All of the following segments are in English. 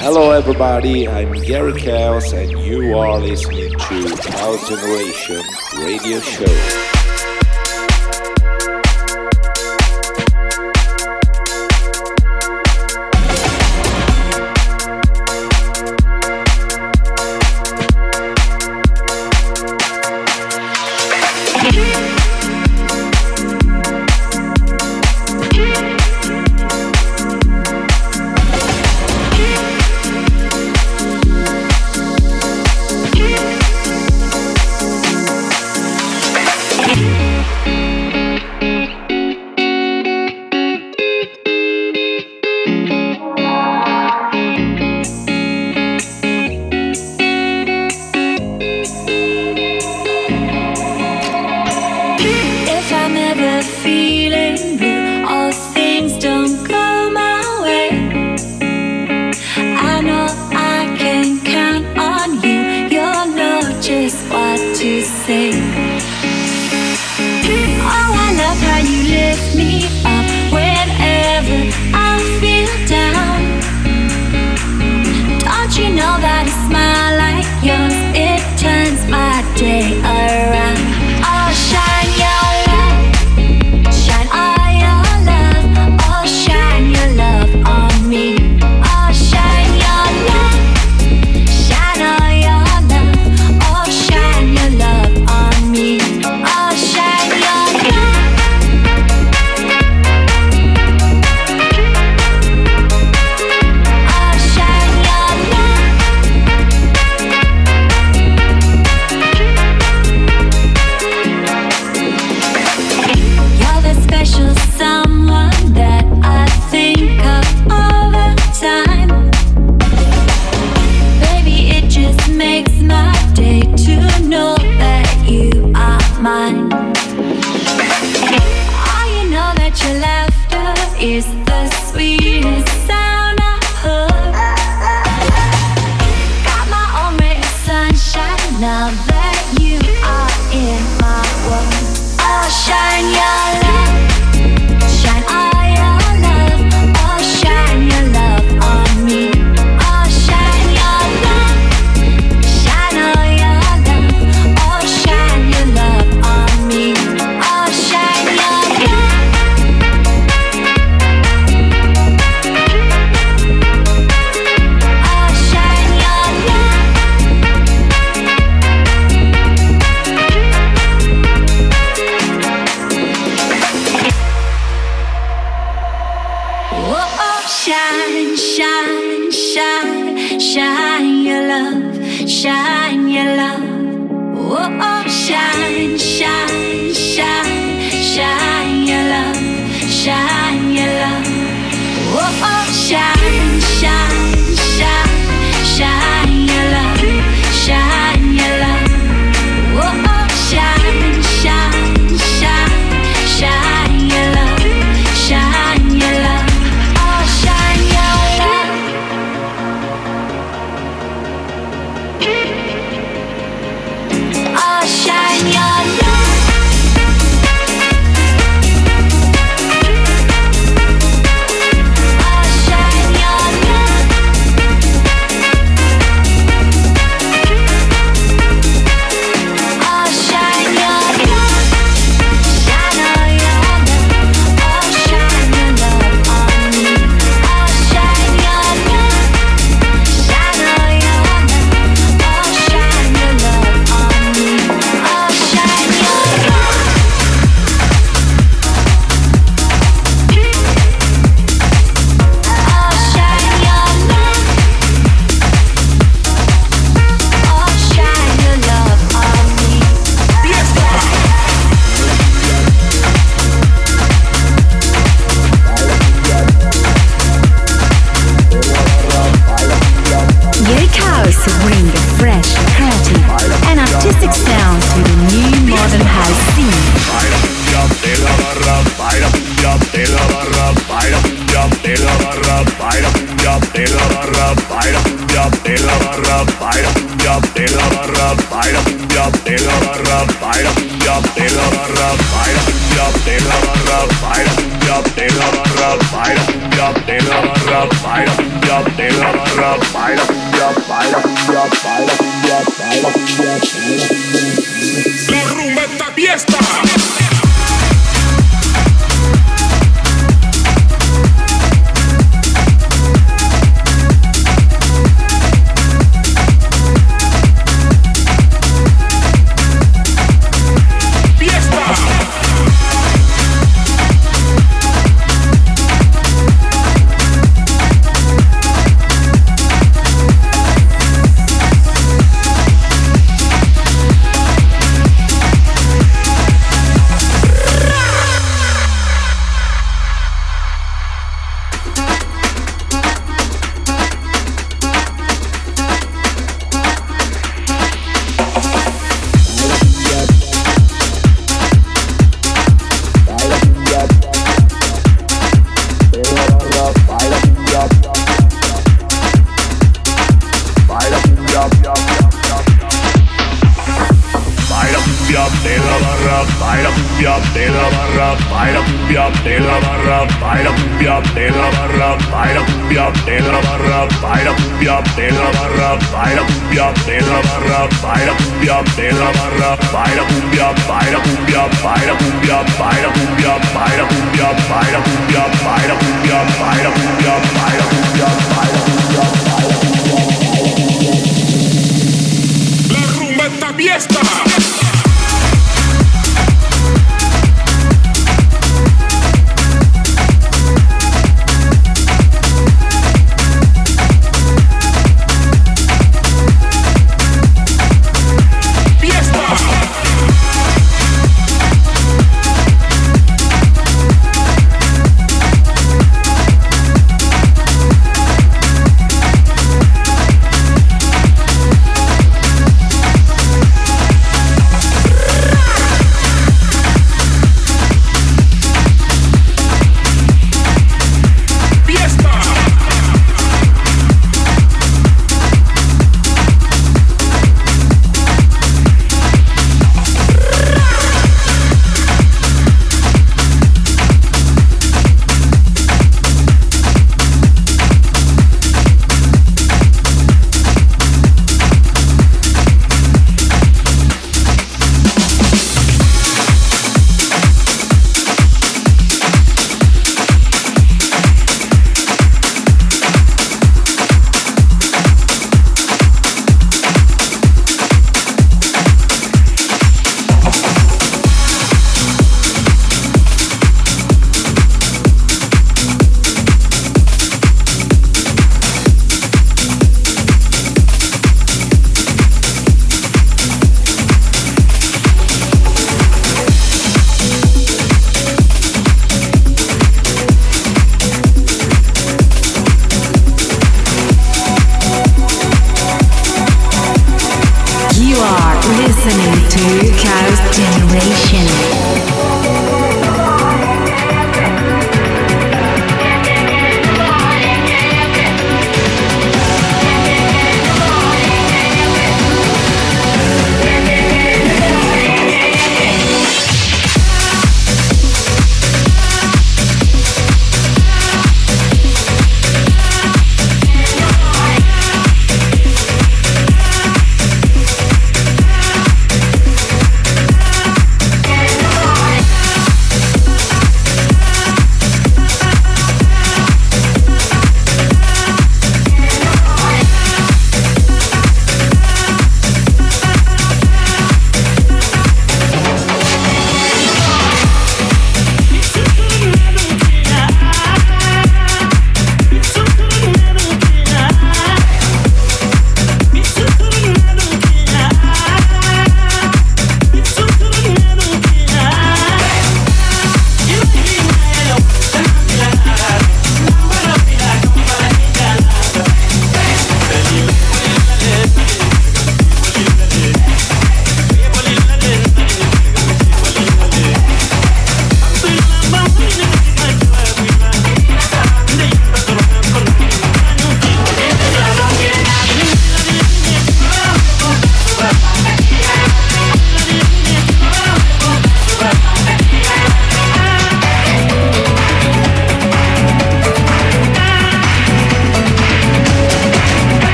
Hello, everybody. I'm Gary Caos, and you are listening to Caos Generation Radio Show.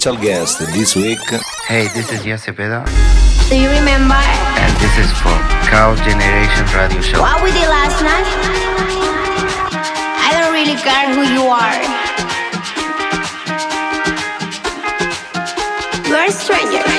special guest this week. Hey, this is Yas Cepeda. Do you remember? And this is for Caos Generation Radio Show. What we did last night? I don't really care who you are. You are a stranger.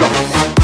Vamos.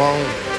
光